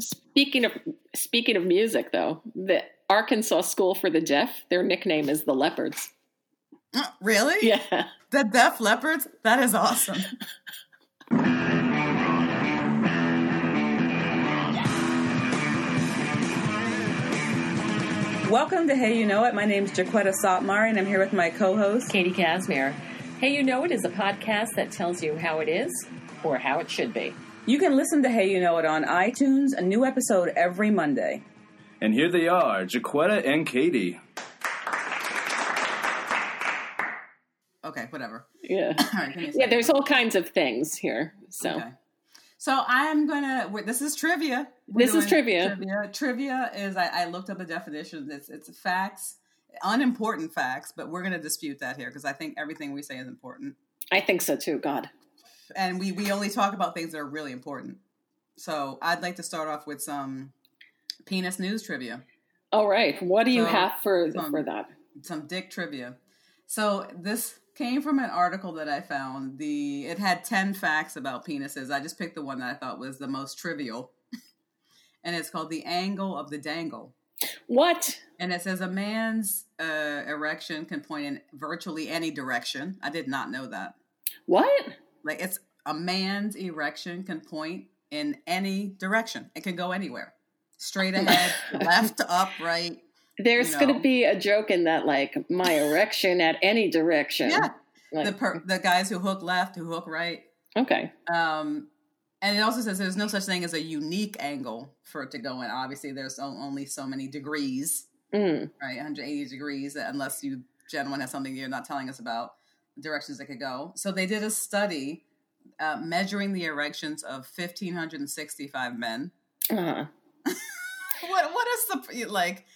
Speaking of speaking of music, though, the Arkansas School for the Deaf, their nickname is the Leopards. Uh, Really? Yeah. The Deaf Leopards? That is awesome. Welcome to Hey You Know It. My name is Jaquetta Szathmari, and I'm here with my co-host. Katie Casimir. Hey, you know it is a podcast that tells you how it is or how it should be. You can listen to Hey You Know It on iTunes, a new episode every Monday. And here they are, Jaquetta and Katie. Okay, whatever. Yeah. All right, give me a Yeah, there's all kinds of things here. So Okay. So I'm gonna. This is trivia. We're This is trivia. Trivia. Trivia is. I, I looked up the definition. It's it's facts, unimportant facts, but we're gonna dispute that here because I think everything we say is important, I think so too. God. And we we only talk about things that are really important. So I'd like to start off with some penis news trivia, All right. What do you So, have for um, for that? some dick trivia. So this came from an article that I found. The it had ten facts about penises. I just picked the one that I thought was the most trivial, and it's called "The Angle of the Dangle." What? And it says a man's uh, erection can point in virtually any direction. I did not know that. What? Like it's a man's erection can point in any direction. It can go anywhere, straight ahead, left, up, right. There's You going to be a joke in that, like my erection at any direction. Yeah, Like, the per- the guys who hook left, who hook right. okay. Um, and it also says there's no such thing as a unique angle for it to go in. Obviously, there's only so many degrees, Mm. right? 180 degrees, unless you gentlemen have something you're not telling us about directions it could go. So they did a study uh, measuring the erections of 1,565 men. Uh-huh. What what is the like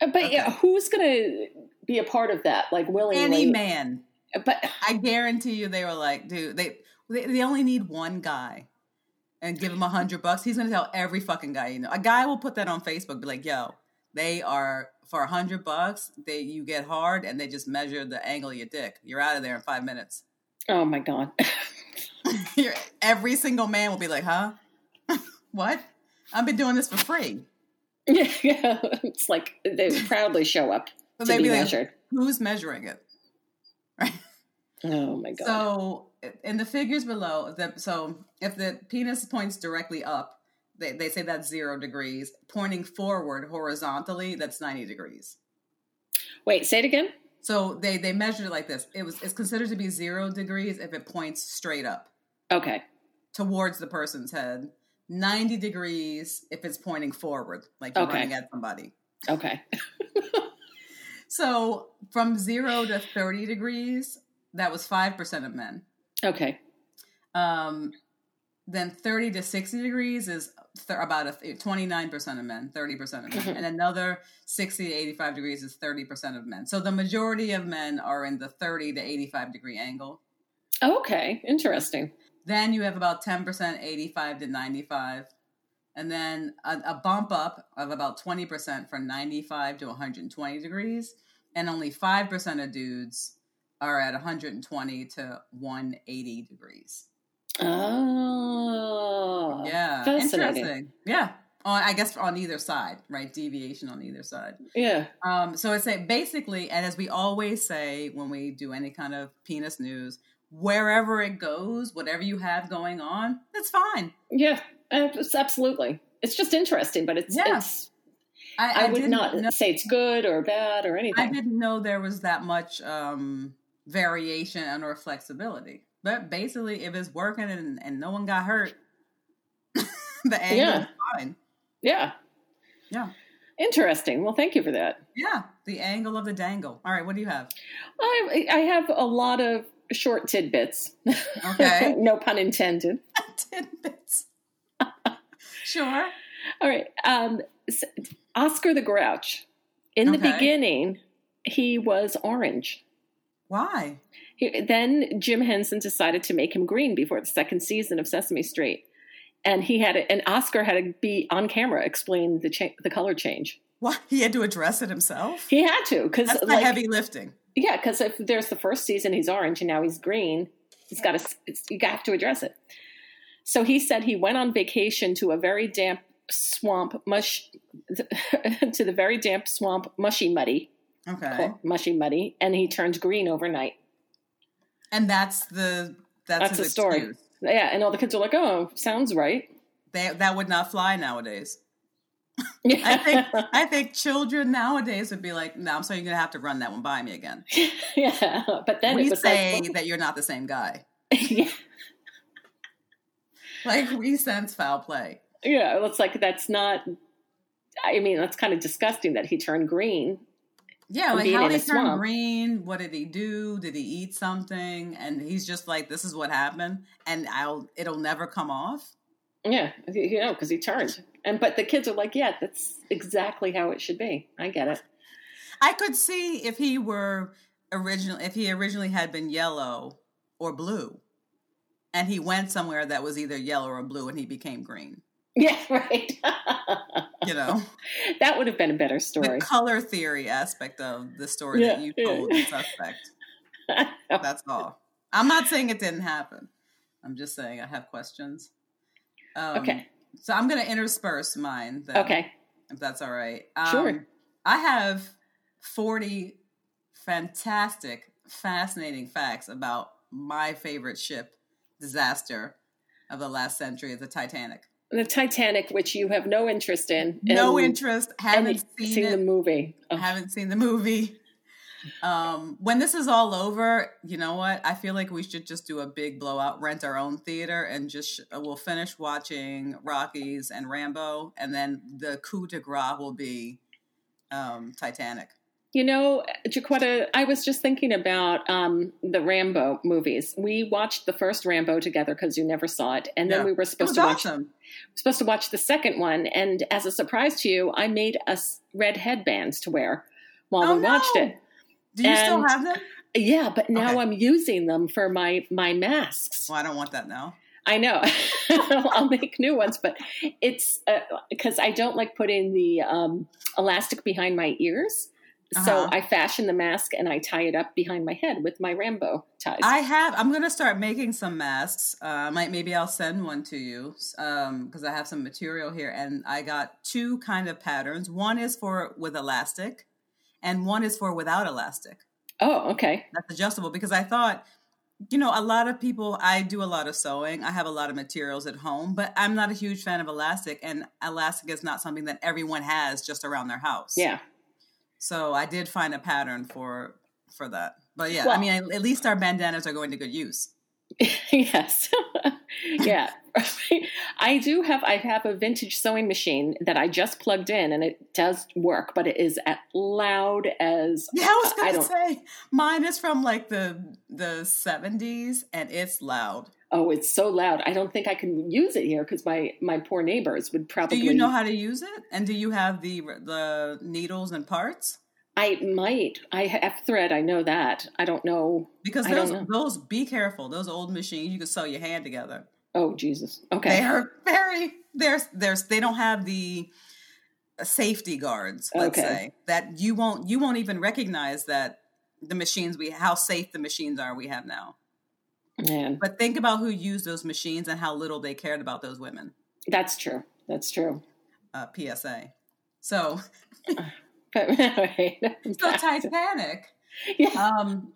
But yeah, who's going to be a part of that? Like willingly? any man? But I guarantee you, they were like, dude, they they, they only need one guy. And give him a hundred bucks. He's gonna tell every fucking guy you know. A guy will put that on Facebook, be like, "Yo, they are for a hundred bucks. They you get hard, and they just measure the angle of your dick. You're out of there in five minutes. oh my god. Every single man will be like, "Huh? what? I've been doing this for free." yeah, it's like they proudly show up So to be, be like, measured. "Who's measuring it?" Right. Oh my god. So in the figures below, the, so if the penis points directly up, they, they say that's zero degrees. Pointing forward horizontally, that's 90 degrees. Wait, say it again. So they, they measured it like this. It was it's considered to be zero degrees if it points straight up Okay. towards the person's head. 90 degrees if it's pointing forward, like you're Okay. running at somebody. Okay. So from zero to 30 degrees, that was 5% of men. Okay. Um, then 30 to 60 degrees is th- about a 29% of men, 30% of men. Mhm. And another 60 to 85 degrees is 30% of men. So the majority of men are in the 30 to 85 degree angle. Okay. Interesting. Then you have about 10%, 85 to 95. And then a, a bump up of about 20% from 95 to 120 degrees. And only 5% of dudes are at 120 to 180 degrees. Oh. Yeah, Fascinating. interesting. Yeah, on I guess on either side, right? Deviation on either side. Yeah. Um, so it's a basically, and as we always say when we do any kind of penis news, wherever it goes, whatever you have going on, it's fine. Yeah. Abs- Absolutely. It's just interesting, but it's, Yeah. it's I, I, would didn't know- say it's good or bad or anything. I didn't know there was that much um, variation and or flexibility. But basically, if it's working and, and no one got hurt, the angle Yeah. is fine. Yeah. Yeah. Interesting. Well, thank you for that. Yeah, the angle of the dangle. All right, what do you have? I, I have a lot of short tidbits. Okay. no pun intended. tidbits. sure. All right. Um, s- Oscar the Grouch. In the beginning, he was orange. Why? He, then Jim Henson decided to make him green before the second season of Sesame Street, and he had and Oscar had to be on camera explain the cha- the color change. What? He had to address it himself? He had to because That's the like heavy lifting. yeah, because if there's the first season he's orange and now he's green, he's got to you have to address it. So he said he went on vacation to a very damp swamp mush to the very damp swamp mushy muddy Okay. mushy muddy and he turns green overnight And that's the that's, That's his the story. excuse. yeah and all the kids are like oh sounds right They, that would not fly nowadays. I i think I think children nowadays would be like, "No, I'm sorry, you're gonna have to run that one by me again." yeah but then we say like that you're not the same guy. yeah, Like we sense foul play. yeah it's like that's not i mean that's kind of disgusting that he turned green Yeah, like how did he turn green? What did he do? Did he eat something? And he's just like, "This is what happened," and I'll it'll never come off. yeah you know because he turned and but the kids are like yeah that's exactly how it should be i get it I could see if he were original, if he originally had been yellow or blue, and he went somewhere that was either yellow or blue, and he became green. Yeah right You know, that would have been a better story the color theory aspect of the story that Yeah, you yeah. told the suspect. That's all. I'm not saying it didn't happen. I'm just saying I have questions. Um, Okay. So I'm going to intersperse mine. Okay If that's all right. Um, Sure. I have 40 fantastic, fascinating facts about my favorite ship disaster of the last century, the Titanic. The titanic which you have no interest in no and- interest. Haven't seen, it. the movie Oh, haven't seen the movie. Um, when this is all over, you know what? I feel like we should just do a big blowout, rent our own theater, and just sh- we'll finish watching Rockies and Rambo, and then the coup de grace will be um, Titanic. You know, Jaquetta, I was just thinking about um, the Rambo movies. We watched the first Rambo together because you never saw it, and then Yeah. we were supposed to watch awesome. supposed to watch the second one. And as a surprise to you, I made us red headbands to wear while Oh, we watched no. it. Do you still have them? Yeah, but now Okay. I'm using them for my my masks. Well, I don't want that now. I know. I'll make new ones, but it's because I don't like putting the um, elastic behind my ears. So Uh-huh. I fashion the mask and I tie it up behind my head with my Rambo ties. I have. I'm gonna start making some masks. Uh, might maybe I'll send one to you because I have some material here, and I got two kind of patterns. One is for with elastic, and one is for without elastic. oh, okay. That's adjustable because I thought, you know, a lot of people. I do a lot of sewing. I have a lot of materials at home, but I'm not a huge fan of elastic, and elastic is not something that everyone has just around their house. Yeah. So I did find a pattern for for that. But yeah, I mean, at least our bandanas are going to good use. yes. yeah. I do have I have a vintage sewing machine that I just plugged in and it does work, but it is as loud as Yeah, I was gonna don't- say mine is from like the the seventies, and it's loud. oh, it's so loud. I don't think I can use it here because my my poor neighbors would probably Do you know how to use it? And do you have the the needles and parts? I might. I have thread. I know that. I don't know. Because those know. those be careful. Those old machines you can sew your hand together. Oh Jesus. Okay, they are very there's there's they don't have the safety guards. Let's Okay. say that you won't you won't even recognize that the machines we how safe the machines are we have now. Man, But think about who used those machines and how little they cared about those women. that's true. That's true. Uh, PSA. So, But right. so Titanic. Yeah. Um,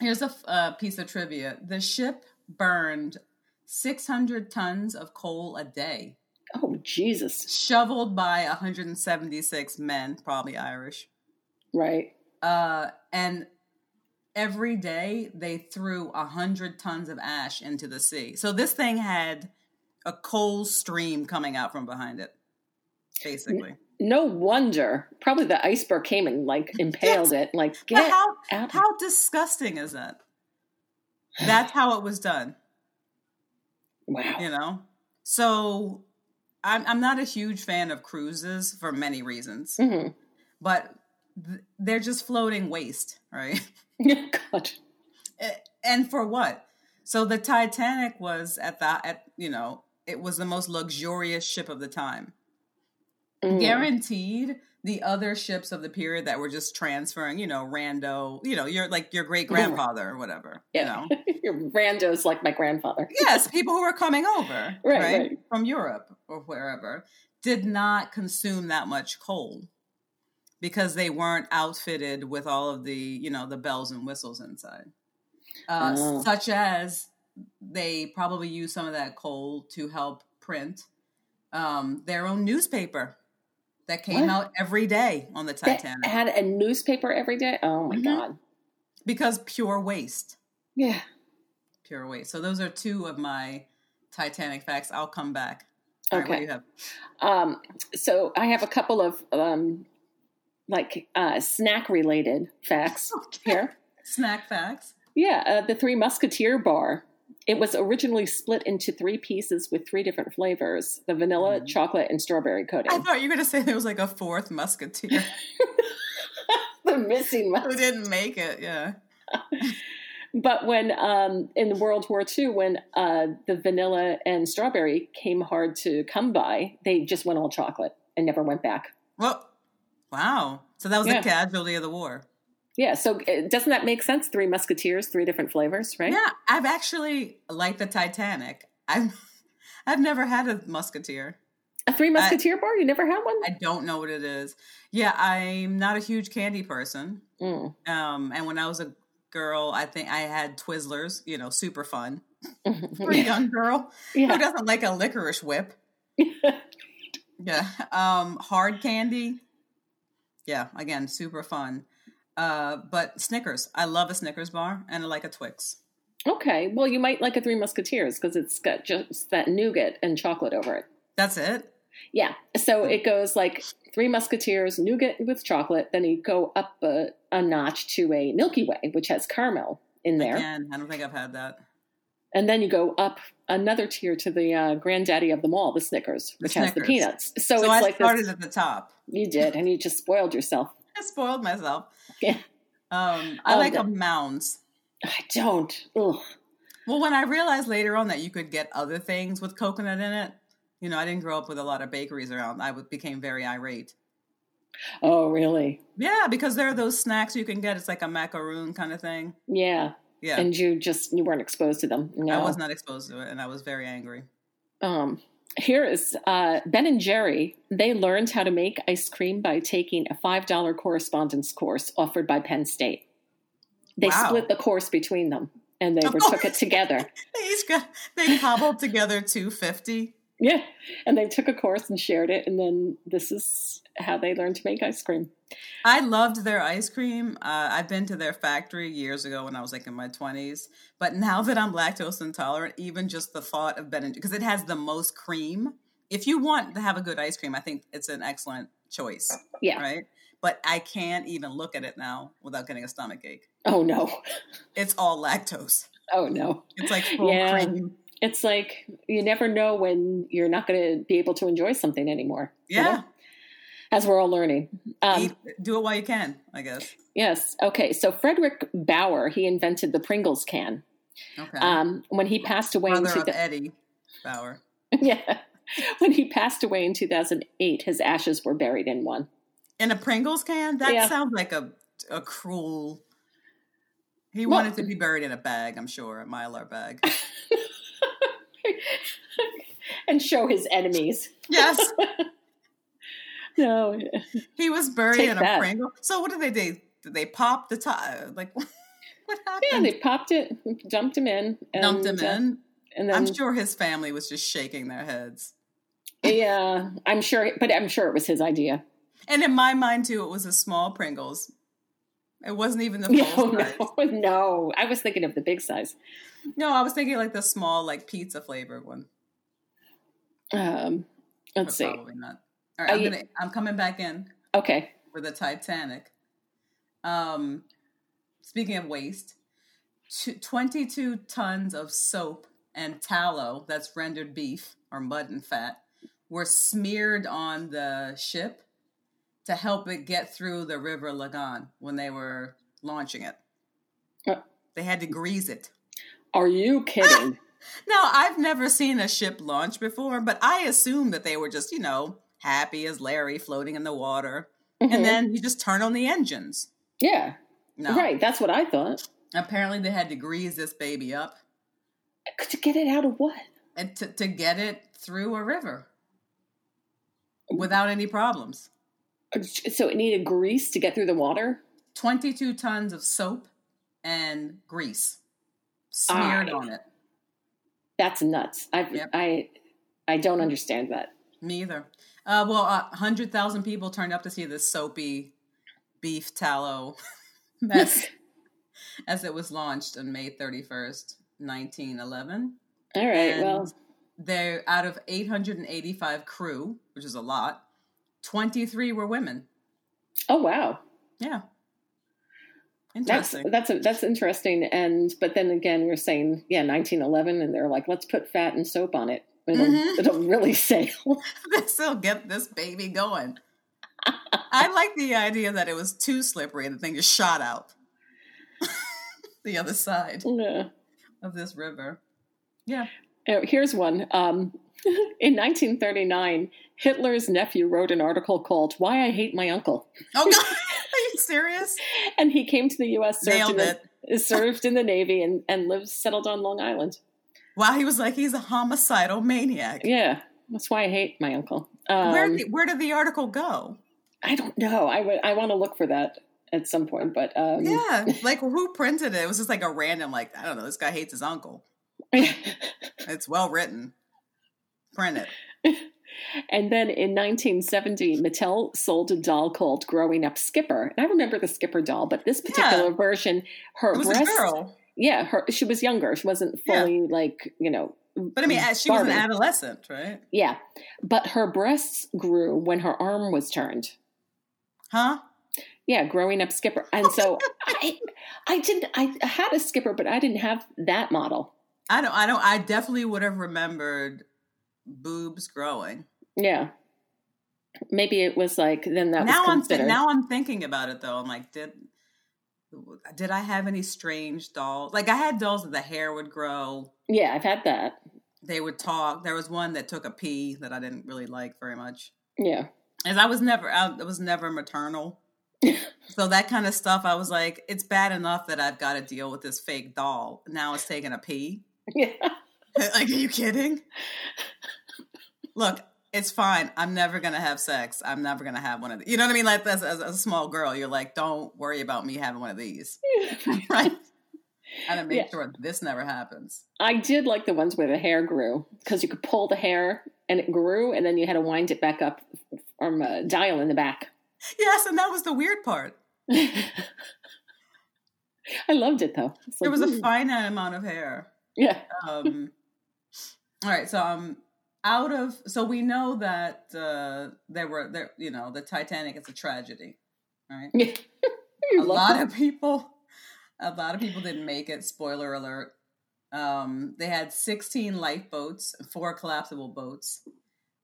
here's a, uh, piece of trivia: the ship burned 600 tons of coal a day, Oh Jesus. shoveled by 176 men, probably Irish. Right. Uh, and every day they threw 100 tons of ash into the sea. So this thing had a coal stream coming out from behind it, basically. No wonder. Probably the iceberg came and like impaled it. Like But get how out. how disgusting is that? That's how it was done. wow. you know so i'm, I'm not a huge fan of cruises for many reasons hmm but th- they're just floating waste right God. And for what so the titanic was at that at you know it was the most luxurious ship of the time Mm. guaranteed the other ships of the period that were just transferring, you know, rando, you know, your like your great grandfather or whatever, Yeah. you know. Your randos like my grandfather. yes, people who were coming over, Right, right, right. from Europe or wherever, did not consume that much coal because they weren't outfitted with all of the, you know, the bells and whistles inside. Uh, Oh. Such as they probably used some of that coal to help print um, their own newspaper that came What? out every day on the That Titanic had a newspaper every day. Oh my Mhm. god. because pure waste. Yeah. Pure waste. So those are two of my Titanic facts. I'll come back. All right, what do Okay. you have? Um, so I have a couple of um, like uh, snack related facts here. Snack facts. Yeah, uh, the Three Musketeer bar. It was originally split into three pieces with three different flavors: the vanilla, Mhm. chocolate, and strawberry coating. I thought you were going to say there was like a fourth musketeer the missing who mus- didn't make it. Yeah. But when um, in World War II, when uh, the vanilla and strawberry came hard to come by, they just went all chocolate and never went back. Well, wow. So that was Yeah. the casualty of the war. Yeah, so uh, doesn't that make sense? Three Musketeers, three different flavors, right? Yeah, I've actually like the Titanic. I've I've never had a musketeer. A Three Musketeer bar? You never had one? I don't know what it is. Yeah, I'm not a huge candy person. Mm. Um, and when I was a girl, I think I had Twizzlers. You know, super fun for a young girl who doesn't like a licorice whip. Yeah. Um, hard candy. Yeah, again, super fun. Uh, but Snickers. I love a Snickers bar and I like a Twix. Okay, well, you might like a Three Musketeers because it's got just that nougat and chocolate over it. That's it. Yeah, so it goes like Three Musketeers, nougat with chocolate. Then you go up a, a notch to a Milky Way, which has caramel in there. Again, I don't think I've had that. And then you go up another tier to the uh, granddaddy of them all, the Snickers, The which has the peanuts. So, So, it's I like started this, at the top. you did, and you just spoiled yourself. I spoiled myself. Yeah. Um, I Um, like the- a mounds. I don't. Ugh. Well, when I realized later on that you could get other things with coconut in it, you know, I didn't grow up with a lot of bakeries around. I became very irate. Oh, really? Yeah, because there are those snacks you can get. It's like a macaroon kind of thing. Yeah. Yeah, And you just you weren't exposed to them. No. I was not exposed to it, and I was very angry. Um, here is uh, Ben and Jerry. They learned how to make ice cream by taking a five dollar correspondence course offered by Penn State. They Wow. split the course between them, and they were, took it together. They got they cobbled together two fifty. Yeah, and they took a course and shared it, and then this is how they learned to make ice cream. I loved their ice cream. Uh, I've been to their factory years ago when I was like in my twenties. But now that I'm lactose intolerant, even just the thought of Ben and because it has the most cream. If you want to have a good ice cream, I think it's an excellent choice, Yeah. right? But I can't even look at it now without getting a stomach ache. Oh no. It's all lactose. Oh no. It's like full Yeah. cream. It's like you never know when you're not going to be able to enjoy something anymore. you Yeah. know? As we're all learning. Um, Eat, do it while you can, I guess. Yes. Okay. So Fredric Baur, he invented the Pringles can. Okay. Um, when he passed away in Brother of two, Eddie Bauer. yeah, when he passed away in 2008, his ashes were buried in one. In a Pringles can? That Yeah. sounds like a a cruel. He Well- wanted to be buried in a bag, I'm sure, a mylar bag. and show his enemies. yes, No. he was buried Take in a that. Pringle. So what did they do? Did they pop the top? Like what happened? Yeah, they popped it, dumped him in, and, Dumped him uh, in. and then I'm sure his family was just shaking their heads. yeah, I'm sure, but I'm sure it was his idea. And in my mind too, it was a small Pringles. It wasn't even the full No, size. no, no. I was thinking of the big size. No, I was thinking like the small, like pizza flavored one. Um, let's but see. Probably not. All right, I'm you- gonna. I'm coming back in. Okay. for the Titanic. Um, speaking of waste, tw- 22 tons of soap and tallow that's rendered beef or mutton fat were smeared on the ship to help it get through the River Lagan when they were launching it. Uh. They had to grease it. Are you kidding? Now, I've never seen a ship launch before, but I assume that they were just, you know, happy as Larry floating in the water. Mhm. and then you just turn on the engines. yeah, No, right. That's what I thought. Apparently, they had to grease this baby up To get it out of what? and to, to get it through a river without any problems. So it needed grease to get through the water. 22 tons of soap and grease smeared I- on it. That's nuts. I Yep. I I don't understand that. Me either. Uh, well, uh, 100,000 people turned up to see this soapy beef tallow mess as it was launched on May 31st, 1911. All right. And well, they're out of 885 crew, which is a lot. 23 were women. oh wow. Yeah. That's Interesting. that's that's interesting. And but then again, you're saying yeah, 1911, and they're like, let's put fat and soap on it. It'll, Mhm. it'll really sail. this will get this baby going. I like the idea that it was too slippery and the thing just shot out the other side yeah. of this river. Yeah. Here's one. Um, in 1939, Hitler's nephew wrote an article called "Why I Hate My Uncle," Oh God, are you serious? and he came to the U.S. served, Nailed in it. the, served in the Navy, and and lives settled on Long Island. Wow, he was like he's a homicidal maniac. Yeah, that's why I hate my uncle. Um, where did where did the article go? I don't know. I would. I want to look for that at some point, but um, Yeah, like who printed it? It was just like a random, like I don't know. This guy hates his uncle. It's well written. Print it. And then in 1970, Mattel sold a doll called Growing Up Skipper. And I remember the Skipper doll, but this particular version, her It was breast, a girl, yeah, her she was younger. She wasn't Yeah. fully like you know. but I mean, she was an adolescent, right? Yeah, but her breasts grew when her arm was turned. Huh? Yeah, growing up Skipper, and so I, I didn't. I had a Skipper, but I didn't have that model. I don't. I don't. I definitely would have remembered boobs growing. Yeah, maybe it was like then that now I'm th- now I'm thinking about it though. I'm like, did did I have any strange dolls? Like I had dolls that the hair would grow. yeah, I've had that. They would talk. There was one that took a pee that I didn't really like very much. Yeah, As I was never, I was never maternal. so that kind of stuff, I was like, it's bad enough that I've got to deal with this fake doll. Now it's taking a pee. yeah. like, are you kidding? Look, it's fine. I'm never gonna have sex. I'm never gonna have one of these. You know what I mean? Like as, as a small girl, you're like, don't worry about me having one of these, right? And to make Yeah. sure this never happens. I did like the ones where the hair grew because you could pull the hair and it grew, and then you had to wind it back up from a dial in the back. Yes, and that was the weird part. I loved it though. There was a finite amount of hair. yeah, Um, all right, so um, out of so we know that uh, there were there, you know, the Titanic is a tragedy, right? a lot of people a lot of people didn't make it spoiler alert. Um, they had 16 lifeboats four collapsible boats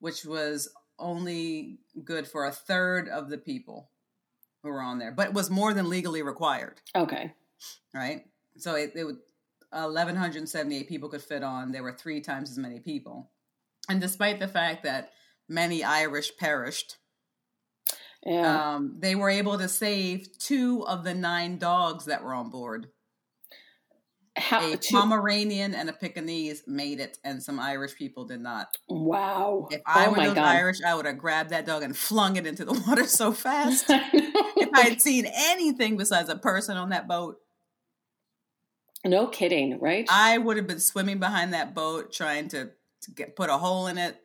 which was only good for a third of the people who were on there but it was more than legally required. Okay. right? So it, it would 1178 people could fit on. There were three times as many people and despite the fact that many irish perished Yeah. um, they were able to save two of the nine dogs that were on board. How? A to- Pomeranian and a Pekingese made it, and some Irish people did not. wow. If I oh were. Irish, I would have grabbed that dog and flung it into the water so fast. I if I had seen anything besides a person on that boat, no kidding, right? I would have been swimming behind that boat trying to, to get put a hole in it.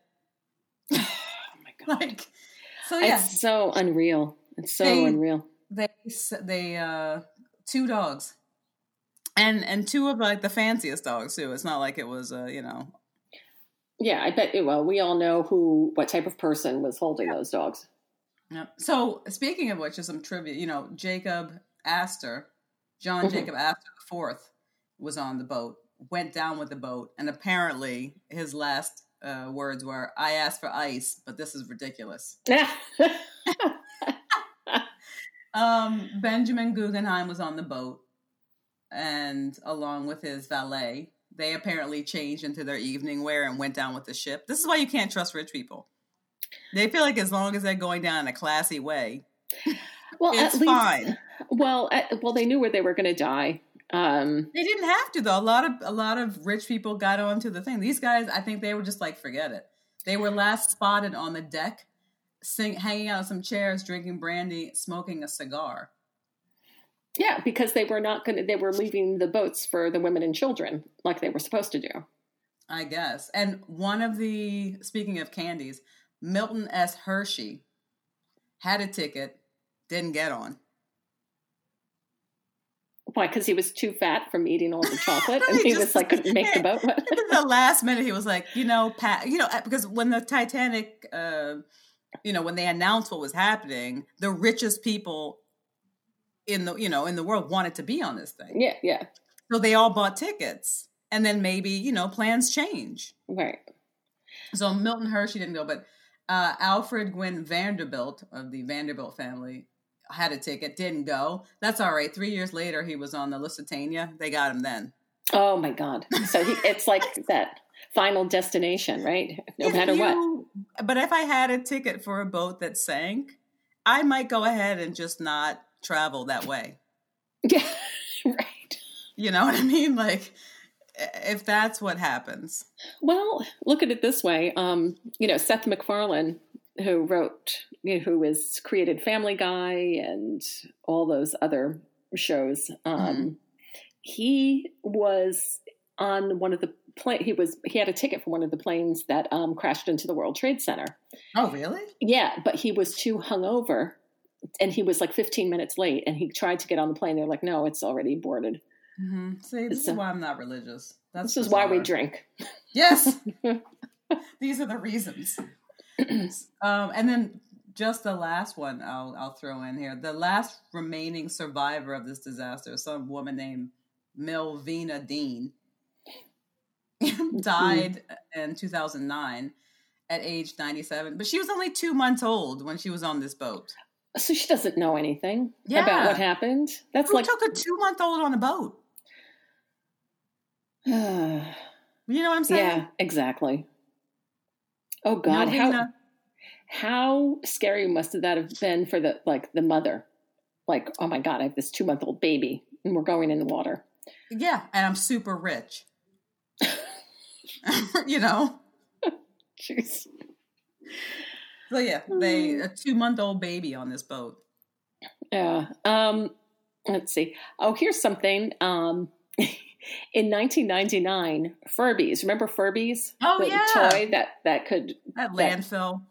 oh my god. Like, so yeah, It's so unreal. It's so They- unreal. they they uh two dogs and and two of like the fanciest dogs too it's not like it was uh you know Yeah, I bet. It, Well, we all know who, what type of person was holding those dogs. yeah. so speaking of which is some trivia you know jacob astor john Mhm. jacob astor the fourth was on the boat went down with the boat and apparently his last uh, words were i asked for ice but this is ridiculous um benjamin guggenheim was on the boat and along with his valet they apparently changed into their evening wear and went down with the ship this is why you can't trust rich people they feel like as long as they're going down in a classy way Well, It's at least, fine. well, at, well, they knew where they were going to die. Um, They didn't have to though. A lot of a lot of rich people got onto the thing. These guys, I think they were just like, forget it. They were last spotted on the deck, sing, hanging out on some chairs, drinking brandy, smoking a cigar. yeah, because they were not going to. They were leaving the boats for the women and children, like they were supposed to do. I guess. And one of the speaking of candies, Milton S. Hershey had a ticket, didn't get on. Why? Because he was too fat from eating all the chocolate, and He he was like couldn't make the boat. The last minute, he was like, you know, Pat, you know, uh, because when the Titanic, uh, you know, when they announced what was happening, the richest people in the, you know, in the world wanted to be on this thing. yeah, yeah, So they all bought tickets. And then maybe, you know, plans change. right. So Milton Hershey didn't go, but uh, Alfred Gwynne Vanderbilt of the Vanderbilt family had a ticket, didn't go. That's all right. Three years later, he was on the Lusitania. They got him then. Oh my god! So he, it's like that final destination, right? No If matter what. But if I had a ticket for a boat that sank, I might go ahead and just not travel that way. Yeah, right. You know what I mean? Like, if that's what happens. Well, look at it this way. Um, you know, Seth MacFarlane, who wrote, you know, who has created Family Guy and all those other shows, um, Mhm. he was on one of the plane. He was he had a ticket for one of the planes that um, crashed into the World Trade Center. Oh, really? Yeah, but he was too hungover, and he was like 15 minutes late. And he tried to get on the plane. They're like, "No, it's already boarded." Mm-hmm. See, this So- is why I'm not religious. That's This is why we drink. Yes. These are the reasons. um, and then just the last one I'll I'll throw in here. The last remaining survivor of this disaster, some woman named Millvina Dean, died in 2009 at age 97. But she was only two months old when she was on this boat. So she doesn't know anything Yeah. about what happened. That's Who like took a two month old on a boat? You know what I'm saying? Yeah, exactly. Oh God, how Millvina- how scary must that have been for the like the mother? Like, oh my God, I have this two month old baby, and we're going in the water. Yeah, and I'm super rich. you know? Jeez. So yeah, they a two month old baby on this boat. Yeah. Um, let's see. Oh, here's something. Um, in 1999, Furbies. Remember Furbies? Oh, the yeah. toy that that could At That- landfill.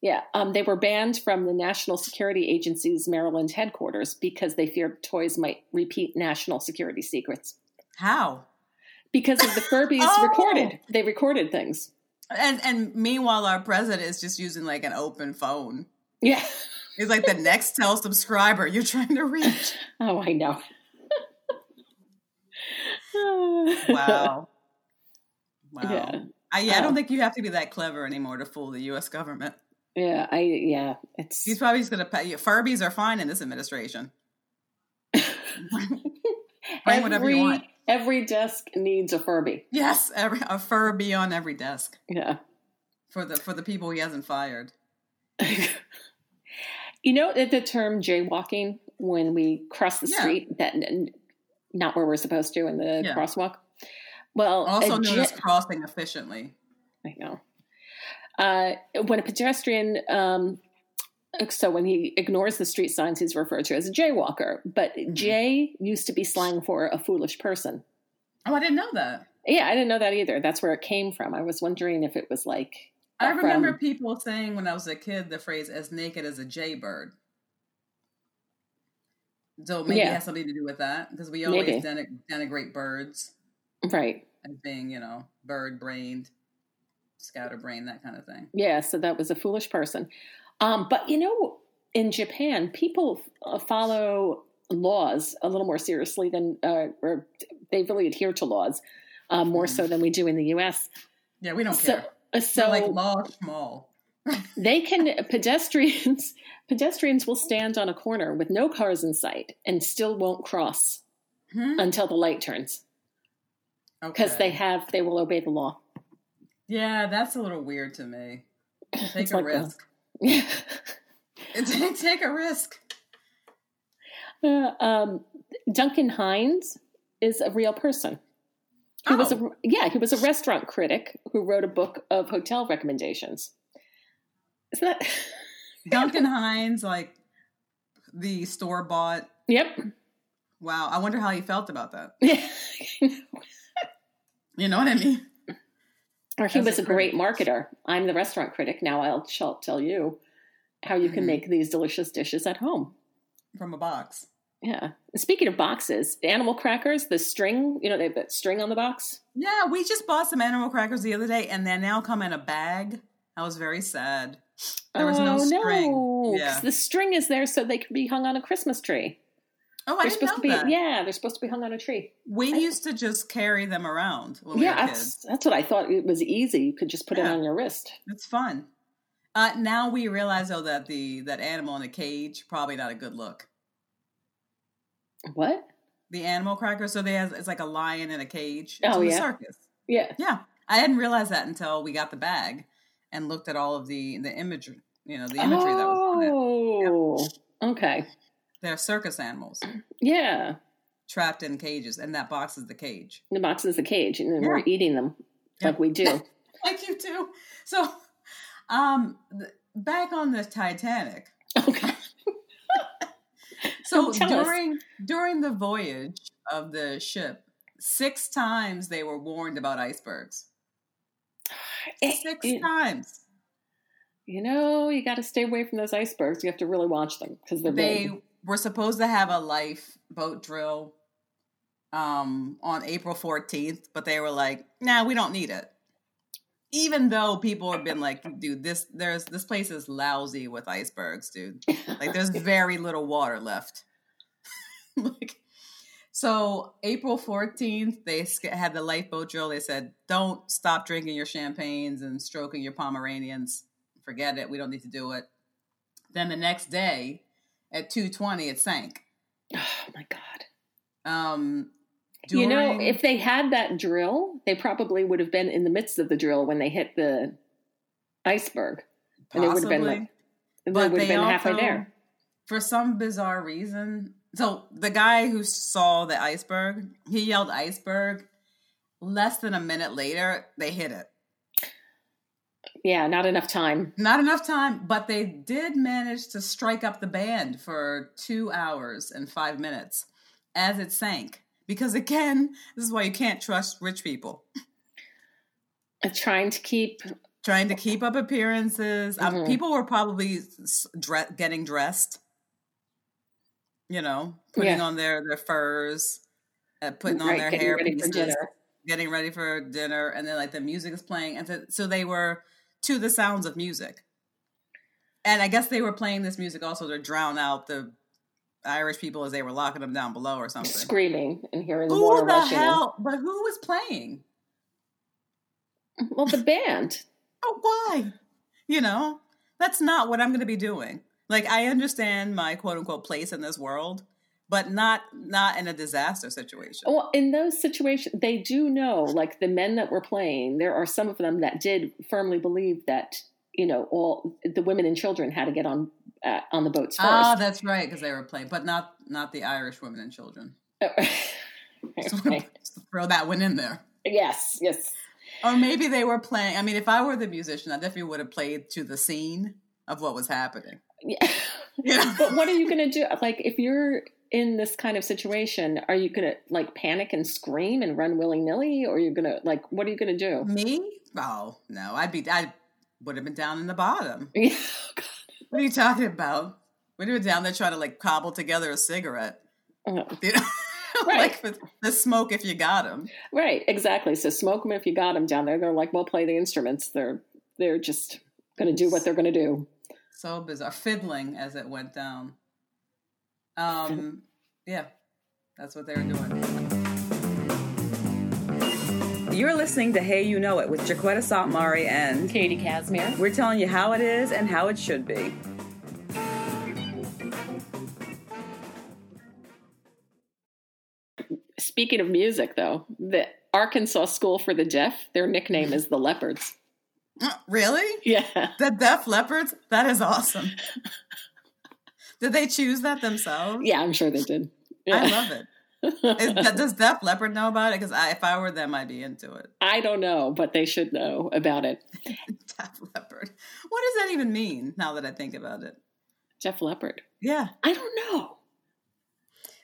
Yeah, um, they were banned from the National Security Agency's Maryland headquarters because they feared toys might repeat national security secrets. How? Because of the Furbies Oh! recorded, they recorded things. And and meanwhile, our president is just using like an open phone. Yeah. He's like the next tell subscriber you're trying to reach. Oh, I know. Wow. Wow. Yeah. I, yeah, I don't think you have to be that clever anymore to fool the U.S. government. Yeah. I. Yeah. It's. He's probably just going to pay you. Furbies are fine in this administration. Bring whatever you every, want. Every desk needs a Furby. Yes, every, a Furby on every desk Yeah. for the for the people he hasn't fired. you know the, the term jaywalking when we cross the Yeah. street that not where we're supposed to in the Yeah. crosswalk. Well, Also known as crossing efficiently. I know. Uh, when a pedestrian, um, so when he ignores the street signs, he's referred to as a jaywalker. But Mm-hmm. jay used to be slang for a foolish person. Oh, I didn't know that. Yeah, I didn't know that either. That's where it came from. I was wondering if it was like. I from- remember people saying when I was a kid the phrase "as naked as a jaybird." So maybe it has something to do with that because we always Maybe. denig- denigrate birds Right. as being, you know, bird-brained, scatterbrained, that kind of thing. Yeah, so that was a foolish person. Um, but you know, in Japan, people uh, follow laws a little more seriously than, uh, or they really adhere to laws uh, more so than we do in the U.S. Yeah, we don't So, care. uh, so We're like law small. they can pedestrians pedestrians will stand on a corner with no cars in sight and still won't cross Hmm? until the light turns because Okay. they have they will obey the law. Yeah, that's a little weird to me. Take a like, well, risk. take a risk. Uh, um, Duncan Hines is a real person. He was a Oh. yeah, he was a restaurant critic who wrote a book of hotel recommendations. Isn't that? Duncan Hines, like the store bought. Yep. Wow, I wonder how he felt about that. You know what I mean? or he As was a great marketer. I'm the restaurant critic. Now I'll shall tell you how you can Mhm. make these delicious dishes at home. From a box. Yeah. Speaking of boxes, animal crackers, the string, you know, they have that string on the box. Yeah, we just bought some animal crackers the other day, and they now come in a bag. I was very sad. There was no Oh, string. no, Yeah. the string is there so they can be hung on a Christmas tree. Oh, I they're didn't supposed know to be that. yeah, they're supposed to be hung on a tree. We I- used to just carry them around when we yeah, were that's kids. that's what I thought. It was easy. You could just put it on your wrist. It's fun. Uh, now we realize though that the that animal in a cage probably not a good look. What? The animal cracker, so they has it's like a lion in a cage. It's Oh, from the yeah. circus. Yeah. Yeah, I hadn't realized that until we got the bag and looked at all of the the imagery. You know, the imagery that was on it. Oh, okay. They're circus animals Yeah. trapped in cages, and that box is the cage. The box is the cage, and then we're eating them Yeah. like we do. Like you too. So, um, back on the Titanic. Okay. So Tell us. during during the voyage of the ship, six times they were warned about icebergs. Six you, times. you know, you got to stay away from those icebergs. You have to really watch them because they're They big. were supposed to have a lifeboat drill um on April 14th, but they were like, "Nah, we don't need it." Even though people have been like, "Dude, this there's this place is lousy with icebergs, dude." Like there's very little water left. like so April 14th, they had the lifeboat drill. They said, "Don't stop drinking your champagnes and stroking your Pomeranians. Forget it. We don't need to do it." Then the next day, at 2:20, it sank. oh my god. Um, You know, if they had that drill, they probably would have been in the midst of the drill when they hit the iceberg. and they would have been like- They But would have they been halfway also- there. for some bizarre reason. So the guy who saw the iceberg, he yelled iceberg. Less than a minute later, they hit it. Yeah, not enough time. Not enough time, but they did manage to strike up the band for two hours and five minutes as it sank. Because again, this is why you can't trust rich people. Uh, Trying to keep Trying to keep up appearances. Um, Mhm. people were probably dre- getting dressed, you know, putting Yeah. on their, their furs, uh, putting on right, their getting hair pieces, getting ready for dinner, and then like the music is playing, and so, so they were to the sounds of music. And I guess they were playing this music also to drown out the Irish people as they were locking them down below or something. Screaming and hearing the Who water the rushing. in. hell? But who was playing? Well, the band. Oh, why? You know, that's not what I'm going to be doing. Like, I understand my quote unquote place in this world, but not not in a disaster situation. Well, in those situations, they do know, like the men that were playing, there are some of them that did firmly believe that, you know, all the women and children had to get on uh, on the boats first. Ah, that's right, because they were playing, but not not the Irish women and children. Right. throw that one in there. Yes, yes. Or maybe they were playing. I mean, if I were the musician, I definitely would have played to the scene of what was happening. Yeah. You but what are you going to do? Like, if you're in this kind of situation, are you going to like panic and scream and run willy nilly, or are you going to like, what are you going to do? Me? Oh no, I'd be. I would have been down in the bottom. Oh, yeah. What are you talking about? We'd have been down there trying to like cobble together a cigarette. Oh, You know, Right. like the smoke if you got them. right, exactly. So smoke them if you got them down there. They're like, well, play the instruments. They're they're just going to do what they're going to do. So bizarre, fiddling as it went down. Um, yeah, that's what they were doing. You're listening to Hey You Know It with Jaquetta Szathmari, and Katie Casimir. we're telling you how it is and how it should be. Speaking of music, though, the Arkansas School for the Deaf, their nickname is the Leopards. Really? Yeah. The Def Leopards? That is awesome. Did they choose that themselves? Yeah, I'm sure they did. I love it. Is, does Def Leppard know about it? Because if I were them, I'd be into it. I don't know, but they should know about it. Def Leppard. What does that even mean? Now that I think about it, Jeff Leppard. yeah, I don't know.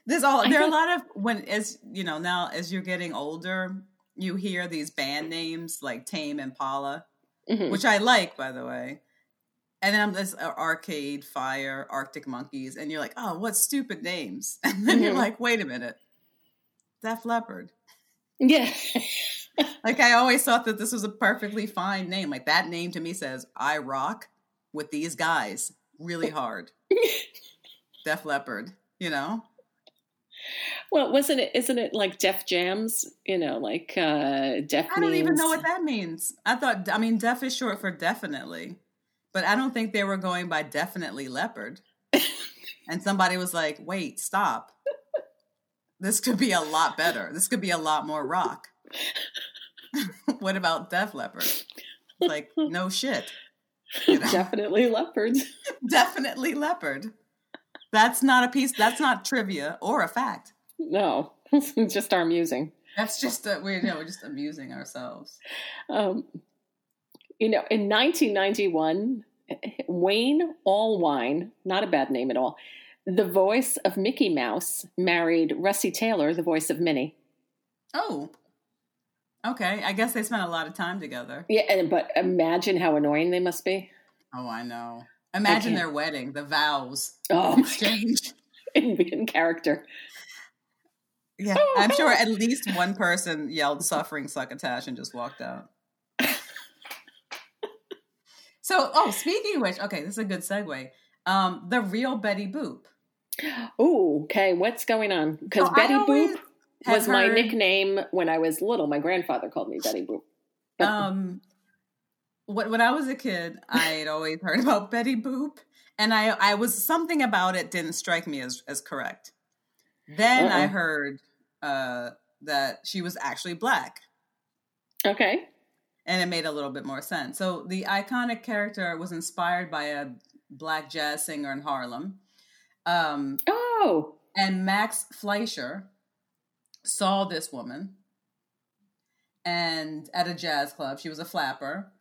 there's all I there are a lot of when as you know now as you're getting older, you hear these band names like Tame Impala, Mhm. which I like, by the way. And then I'm this uh, Arcade Fire, Arctic Monkeys, and you're like, oh, what stupid names? And then you're Mhm. like, wait a minute, Def Leppard. Yeah. Like I always thought that this was a perfectly fine name. Like that name to me says I rock with these guys really hard. Def Leppard, you know? Well, wasn't it? Isn't it like Def Jams? You know, like uh Def. I don't even know what that means. I thought I mean deaf is short for definitely. But I don't think they were going by definitely leopard. and somebody was like, "Wait, stop. This could be a lot better. This could be a lot more rock." what about Def leopard? Like, no shit. You know? Definitely leopard. definitely leopard. That's not a piece. That's not trivia or a fact. No, just our musing. That's just a, we're you know, we're just amusing ourselves. Um, you know, in 1991, Wayne Allwine, not a bad name at all, the voice of Mickey Mouse, married Russi Taylor, the voice of Minnie. Oh, okay. I guess they spent a lot of time together. Yeah, and, but imagine how annoying they must be. Oh, I know. Imagine can't- their wedding, the vows Oh, exchange. in, in character. Yeah, I'm sure at least one person yelled "suffering succotash" and just walked out. so, oh, speaking of which, okay, this is a good segue. Um, the real Betty Boop. Ooh, okay, what's going on? Because Betty Boop was my nickname when I was little. My grandfather called me Betty Boop. Um when, when I was a kid, I had always heard about Betty Boop, and I I was something about it didn't strike me as as correct. Then I Uh-uh. heard uh, that she was actually black, Okay. and it made a little bit more sense. So the iconic character was inspired by a black jazz singer in Harlem, um, Oh, and Max Fleischer saw this woman and at a jazz club she was a flapper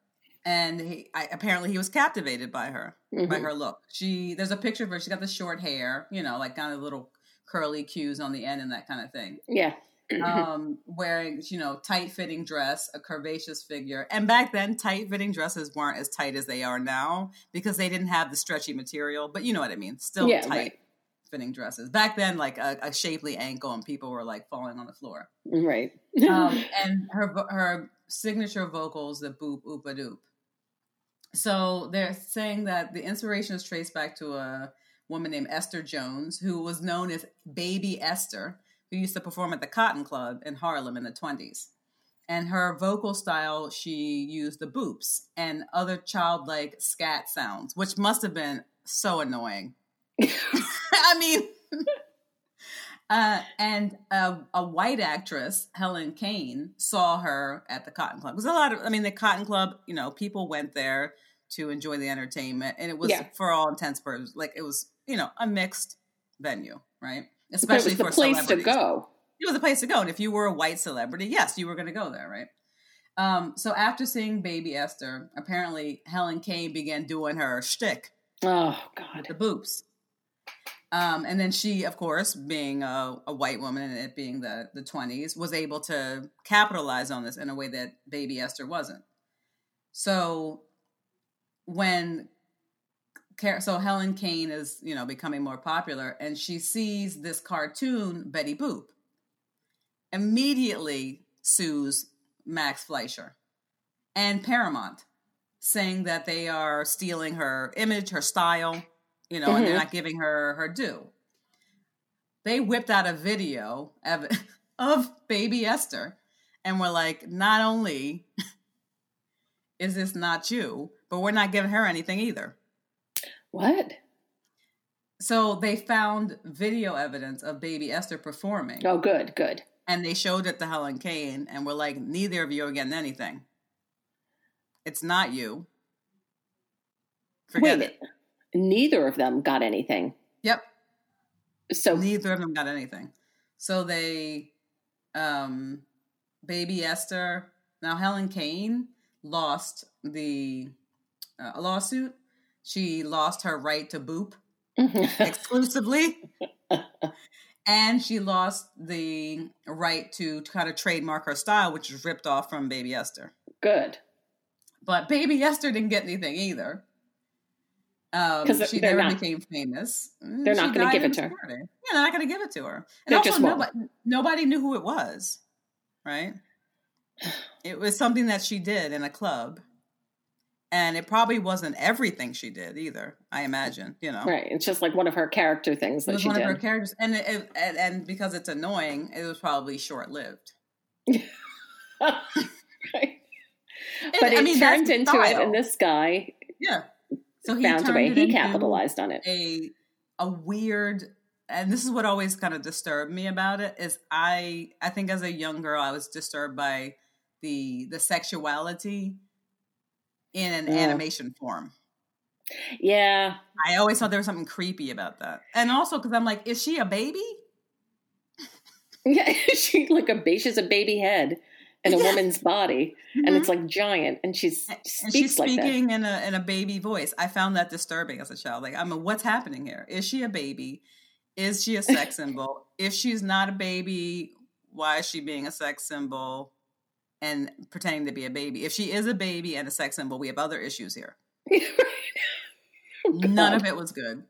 and he I, apparently he was captivated by her by Mhm. her look she there's a picture of her she got the short hair you know like kind of little curly cues on the end and that kind of thing yeah. um wearing you know tight fitting dress a curvaceous figure and back then tight fitting dresses weren't as tight as they are now because they didn't have the stretchy material but you know what i mean still Yeah, tight right. fitting dresses back then like a, a shapely ankle and people were like falling on the floor right. um, and her her signature vocals the boop oopa doop so they're saying that the inspiration is traced back to a woman named esther jones who was known as baby esther who used to perform at the cotton club in harlem in the 20s and her vocal style she used the boops and other childlike scat sounds which must have been so annoying i mean uh, and a, a white actress, Helen Kane, saw her at the Cotton Club. Was a lot of, I mean, the Cotton Club, you know, people went there to enjoy the entertainment, and it was, Yeah. for all intents and purposes, like it was, you know, a mixed venue, right? Especially for place to go. It was a place to go, and if you were a white celebrity, yes, you were going to go there, right? Um, so after seeing Baby Esther, apparently Helen Kane began doing her shtick Oh God. the boobs. Um, and then she, of course, being a, a white woman and it being the the twenties, was able to capitalize on this in a way that Baby Esther wasn't. So when so Helen Kane is you know becoming more popular, and she sees this cartoon Betty Boop, immediately sues Max Fleischer and Paramount, saying that they are stealing her image, her style, you know, and they're Mhm. not giving her her due. They whipped out a video of, of baby Esther and were like, not only is this not you, but we're not giving her anything either. What? So they found video evidence of baby Esther performing Oh, good, good. and they showed it to Helen Kane and were like, neither of you are getting anything. It's not you. Forget Wait, it. neither of them got anything. Yep. So Neither of them got anything. So they, um, baby Esther. Now Helen Kane lost the uh, lawsuit. She lost her right to boop exclusively, and she lost the right to, to kind of trademark her style, which was ripped off from Baby Esther. good. But Baby Esther didn't get anything either. Um, she never not- became famous. They're She not gonna give it to her. Yeah, they're not going to give it to her. And They also, nobody, nobody knew who it was, right? It was something that she did in a club, and it probably wasn't everything she did either. I imagine, you know, Right. It's just like one of her character things It that was she one did. of her characters, and, it, and and because it's annoying, it was probably short lived. right. But it that's turned the into it, style. and this guy yeah, so he found a turned way. it He capitalized on it. a a weird and this is what always kind of disturbed me about it is i i think as a young girl i was disturbed by the the sexuality in an Yeah. animation form Yeah. i always thought there was something creepy about that and also because i'm like is she a baby Yeah. she like a ba- she's a baby head in a Yeah. woman's body, and Mhm. it's like giant, and she's and she's like speaking in a in a baby voice. I found that disturbing as a child. Like, I mean, what's happening here? Is she a baby? Is she a sex symbol? If she's not a baby, why is she being a sex symbol and pretending to be a baby? If she is a baby and a sex symbol, we have other issues here. None of it was good.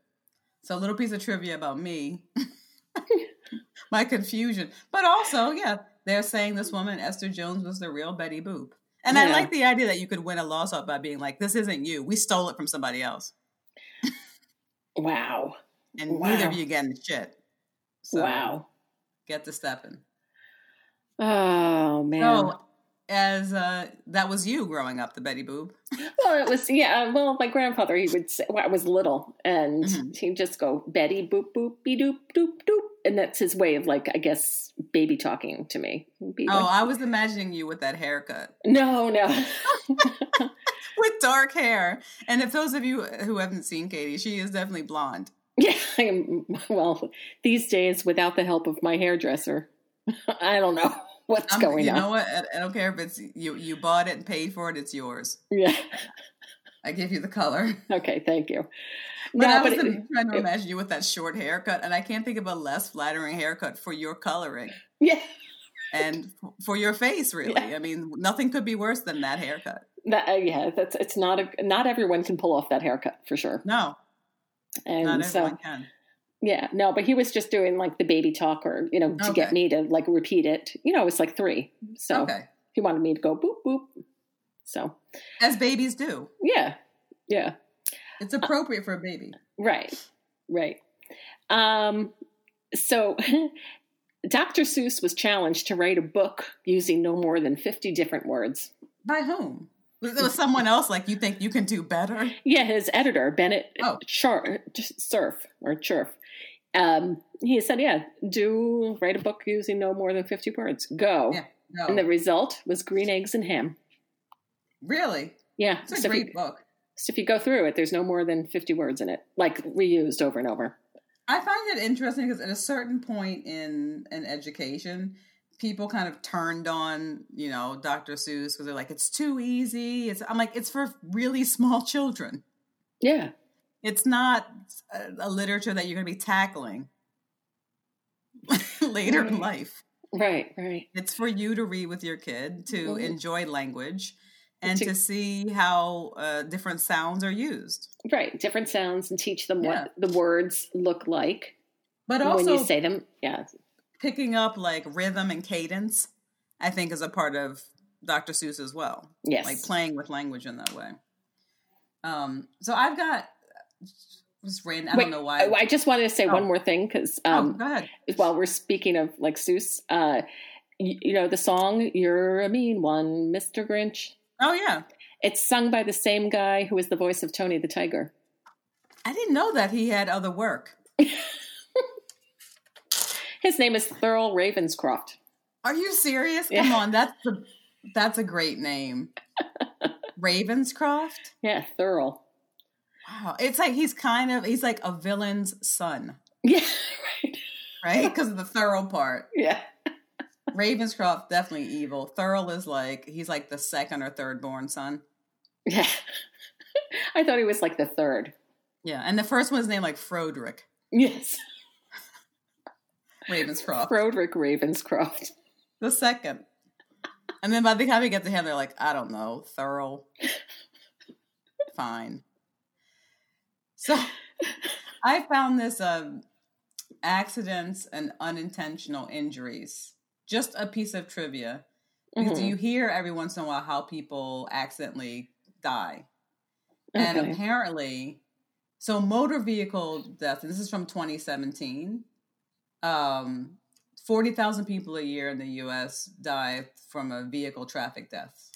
So, a little piece of trivia about me, my confusion, but also, yeah, they're saying this woman Esther Jones was the real Betty Boop. And I like the idea that you could win a lawsuit by being like, "This isn't you. We stole it from somebody else, Wow. and neither of you getting shit." So, wow. get to stepping. Oh man. So, as uh, that was you growing up, the Betty Boop. Well, it was yeah. Well, my grandfather he would say well, I was little, and Mhm. he'd just go Betty boop boop be doop doop doop, and that's his way of like I guess baby talking to me. Be Oh, like, I was imagining you with that haircut, no, no. with dark hair. And if those of you who haven't seen Katie, she is definitely blonde. yeah, I am. Well, these days without the help of my hairdresser, I don't know what's I'm- going you on. You know what? I, I don't care if it's you. You bought it and paid for it. It's yours. Yeah. I give you the color. Okay. Thank you. But No, I but was it- trying to it- imagine you with that short haircut, and I can't think of a less flattering haircut for your coloring yeah. and for your face. Really, Yeah. I mean, nothing could be worse than that haircut. That, uh, yeah. That's it's not a not everyone can pull off that haircut for sure. No, And not so everyone can. Yeah, no, but he was just doing like the baby talk or, you know, to get me to like repeat it. You know, it was like three. So Okay, he wanted me to go boop, boop. So, as babies do. yeah, yeah, It's appropriate for a baby. right, right. Um, so Dr. Seuss was challenged to write a book using no more than 50 different words. By whom? Was it was someone else like you think you can do better? Yeah, his editor, Bennett Oh. Char- Surf or Churf, um, he said, yeah, do write a book using no more than 50 words. Go. Yeah, no. And the result was green eggs and ham. really? Yeah. It's a so, great you, book. so if you go through it, there's no more than 50 words in it, like reused over and over. I find it interesting because at a certain point in in education, people kind of turned on, you know, Dr. Seuss because they're like, it's too easy. It's I'm like, it's for really small children. Yeah. It's not a, a literature that you're going to be tackling later in life. Right, right. It's for you to read with your kid to Mhm. enjoy language and To- to see how uh, different sounds are used. Right. Different sounds and teach them Yeah. what the words look like But also when you say them. Yeah. picking up like rhythm and cadence, I think is a part of Dr. Seuss as well. Yes. Like playing with language in that way. Um, so I've got just random. I Wait, don't know why. I, just wanted to say Oh. one more thing because oh, um, ahead. while we're speaking of like Seuss, uh, you, you know, the song You're a Mean One, Mr. Grinch. Oh yeah, It's sung by the same guy who is the voice of Tony the Tiger. I didn't know that he had other work. His name is Thurl Ravenscroft. Are you serious? Yeah. Come on, that's the that's a great name. Ravenscroft. Yeah, Thurl. Wow. It's like he's kind of he's like a villain's son, Yeah, right. right? Because of the thorough part. Yeah. Ravenscroft definitely evil. Thurl is like he's like the second or third born son. Yeah. I thought he was like the third. Yeah, and the first one's named like Froderick Yes. Ravenscroft. Broderick Ravenscroft. the second. And then by the time we get to him, they're like, I don't know, Thurl. Fine. So I found this um, accidents and unintentional injuries. Just a piece of trivia. Because Mhm. you hear every once in a while how people accidentally die. And apparently, so motor vehicle death, and this is from 2017. Um, 40,000 people a year in the US die from a vehicle traffic death,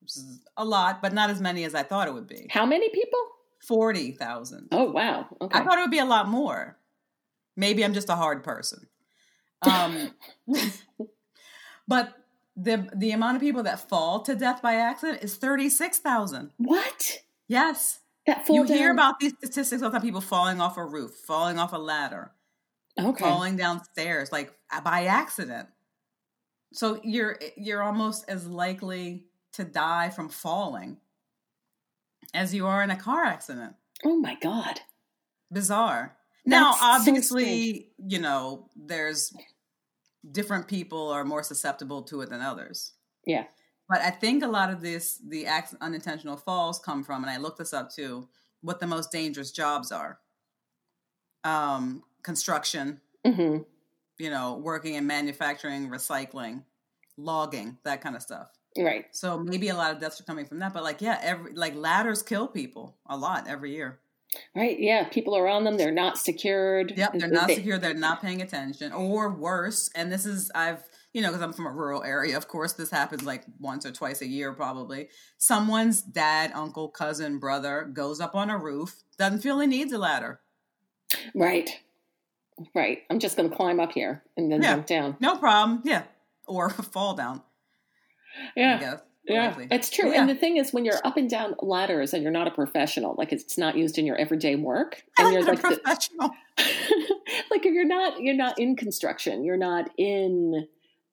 which is a lot, but not as many as I thought it would be. How many people? 40,000. Oh wow. Okay. I thought it would be a lot more. Maybe I'm just a hard person. Um, but the the amount of people that fall to death by accident is 36,000. what? Yes. That fall you hear about these statistics all the time people falling off a roof, falling off a ladder, okay. falling downstairs like by accident. So you're you're almost as likely to die from falling as you are in a car accident. Oh my god. Bizarre. Now, That's so obviously, you know, there's different people are more susceptible to it than others. Yeah. But I think a lot of this, the acc- unintentional falls come from, and I looked this up too, what the most dangerous jobs are. Um, construction, hmm you know, working in manufacturing, recycling, logging, that kind of stuff. Right. So maybe a lot of deaths are coming from that. But like, yeah, every like ladders kill people a lot every year. Right. Yeah. People are on them. They're not secured. Yep, they're not They- secure. They're not paying attention, or worse. And this is I've you know because I'm from a rural area. Of course, this happens like once or twice a year, probably. Someone's dad, uncle, cousin, brother goes up on a roof, doesn't feel he needs a ladder. Right. Right. I'm just going to climb up here and then Yeah. jump down. No problem. Yeah, or fall down. Yeah. guess. Yeah, it's true. Yeah. And the thing is, when you're up and down ladders and you're not a professional, like it's not used in your everyday work, and you're like, the, professional. like if you're not, you're not in construction, you're not in,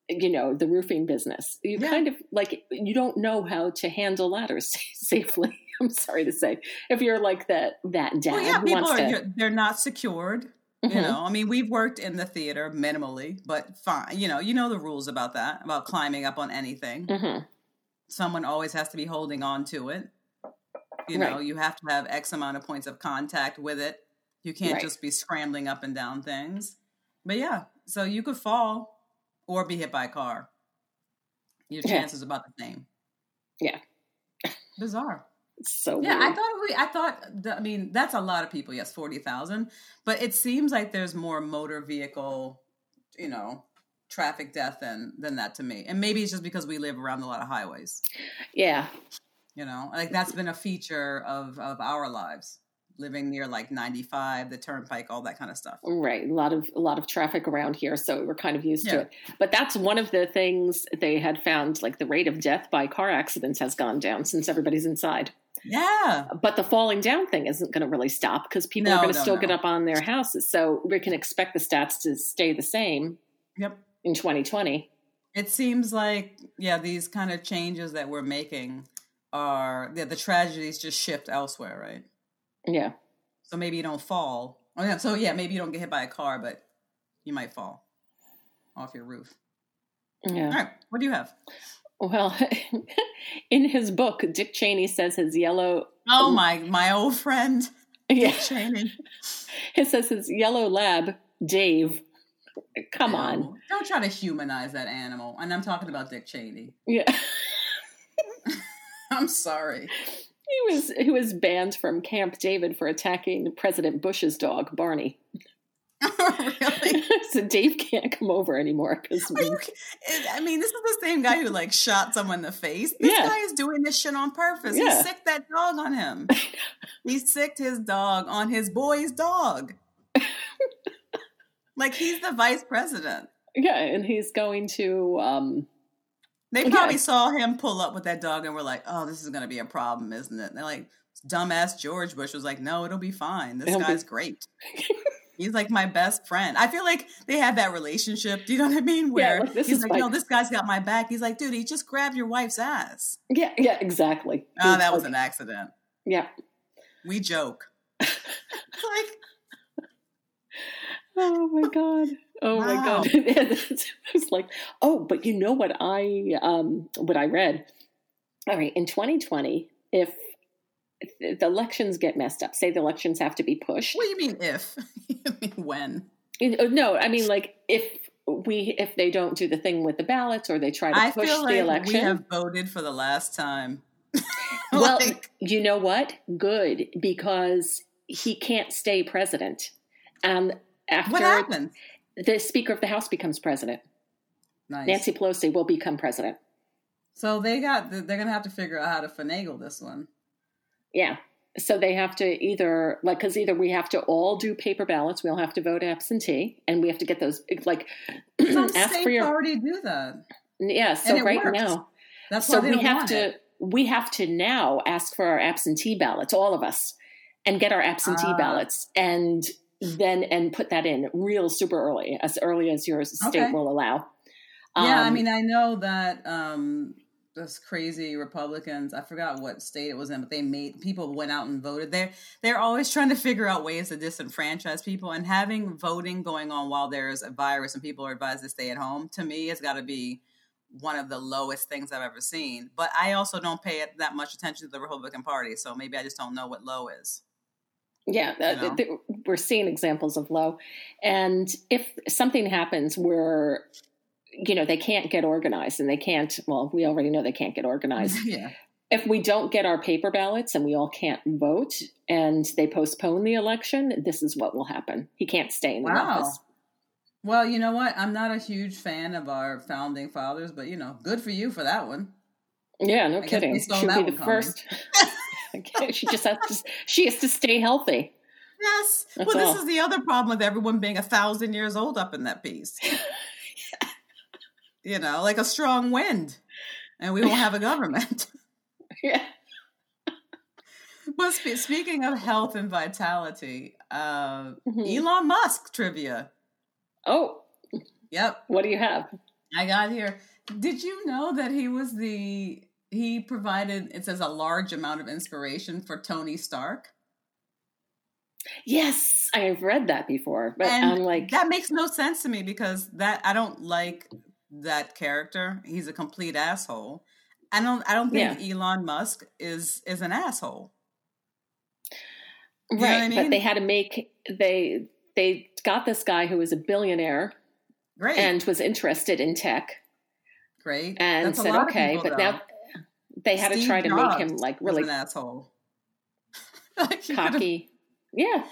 you know, the roofing business. You Yeah. kind of like you don't know how to handle ladders safely. I'm sorry to say, if you're like that that dad Well, yeah, people are. to, They're not secured. Mhm. You know, I mean, we've worked in the theater minimally, but fine. You know, you know the rules about that, about climbing up on anything. Mhm. someone always has to be holding on to it. You know, you have to have X amount of points of contact with it. You can't Right. just be scrambling up and down things. But yeah, so you could fall or be hit by a car. Your Yeah. chances about the same. Yeah. Bizarre. It's so Yeah, I thought we. I thought. the- I mean, that's a lot of people. Yes, forty thousand. But it seems like there's more motor vehicle, you know, traffic death than than that to me. And maybe it's just because we live around a lot of highways. yeah, You know, like that's been a feature of of our lives, living near like ninety five, the turnpike, all that kind of stuff. Right, a lot of a lot of traffic around here, so we're kind of used to it. But that's one of the things they had found. Like the rate of death by car accidents has gone down since everybody's inside. Yeah, But the falling down thing isn't going to really stop because people are going to no, still no. get up on their houses. So we can expect the stats to stay the same yep. in 2020. It seems like yeah, these kind of changes that we're making are yeah, the tragedies just shift elsewhere, right? Yeah, So maybe you don't fall. Oh yeah, so yeah, maybe you don't get hit by a car, but you might fall off your roof. All yeah. right, what do you have? Well, in his book, Dick Cheney says his yellow. Oh my, my old friend Yeah, Cheney. he says his yellow lab, Dave. Come on. Don't try to humanize that animal. And I'm talking about Dick Cheney. Yeah. I'm sorry. He was he was banned from Camp David for attacking President Bush's dog Barney. really? so Dave can't come over anymore because I mean, this is the same guy who like shot someone in the face. This Yeah. guy is doing this shit on purpose. Yeah. He sicked that dog on him. he sicked his dog on his boy's dog. like he's the vice president. yeah, and he's going to um They Yeah. probably saw him pull up with that dog and were like, "Oh, this is going to be a problem, isn't it?" And they're like, dumbass George Bush was like, "No, it'll be fine. This It'll be- guy's great. He's like my best friend." I feel like they have that relationship. Do you know what I mean? Where like, this he's like, my- "No, this guy's got my back." He's like, "Dude, he just grabbed your wife's ass." Yeah, yeah, exactly. Oh, It's that was an accident. yeah. We joke. like, Oh my god. Oh my god. it was like, oh, but you know what I um what I read? All right, in 2020, if if the elections get messed up, say the elections have to be pushed. what do you mean if? you mean when? Know, oh, No, I mean like if we if they don't do the thing with the ballots or they try to I push feel the like election. we have voted for the last time. well, Like, you know what? Good because he can't stay president. Um, and after what happened? the Speaker of the House becomes president, Nice. Nancy Pelosi will become president. So they got. They're gonna have to figure out how to finagle this one. Yeah. So they have to either like because either we have to all do paper ballots, we all have to vote absentee, and we have to get those like Some ask states for your already do that. yeah. So right works. now, That's so we have to it. we have to now ask for our absentee ballots, all of us, and get our absentee Ah. ballots, and then and put that in real super early, as early as your state Okay. will allow. yeah, I Um, mean, I know that um, those crazy Republicans. I forgot what state it was in, but they made people went out and voted. They're they're always trying to figure out ways to disenfranchise people, and having voting going on while there's a virus and people are advised to stay at home. To me, it's got to be one of the lowest things I've ever seen. But I also don't pay that much attention to the Republican Party, so maybe I just don't know what low is. Yeah, uh, know? th- we're seeing examples of low. And if something happens where, you know, they can't get organized and they can't, well, we already know they can't get organized. yeah. if we don't get our paper ballots and we all can't vote and they postpone the election, this is what will happen. He can't stay in the Wow. office. Well, you know what? I'm not a huge fan of our founding fathers, but you know, good for you for that one. Yeah, no guess kidding. She'll be the coming. first. she just has to, she has to stay healthy. Yes. That's well, this all. is the other problem with everyone being a thousand years old up in that piece. you know, like a strong wind, and we won't have a government. Yeah. but spe- speaking of health and vitality, uh, Mhm. Elon Musk trivia. Oh, Yep, what do you have? I got here. Did you know that he was the he provided it says a large amount of inspiration for Tony Stark? Yes, I've read that before, but and I'm like, that makes no sense to me because that I don't like that character. He's a complete asshole. I don't I don't think Elon Musk is is an asshole. You right? I But they had to make they they got this guy who was a billionaire Great. and was interested in tech great. and That's said, okay, people, but though. now they had to Steve try to make him like really an asshole. Like, cocky. Yeah,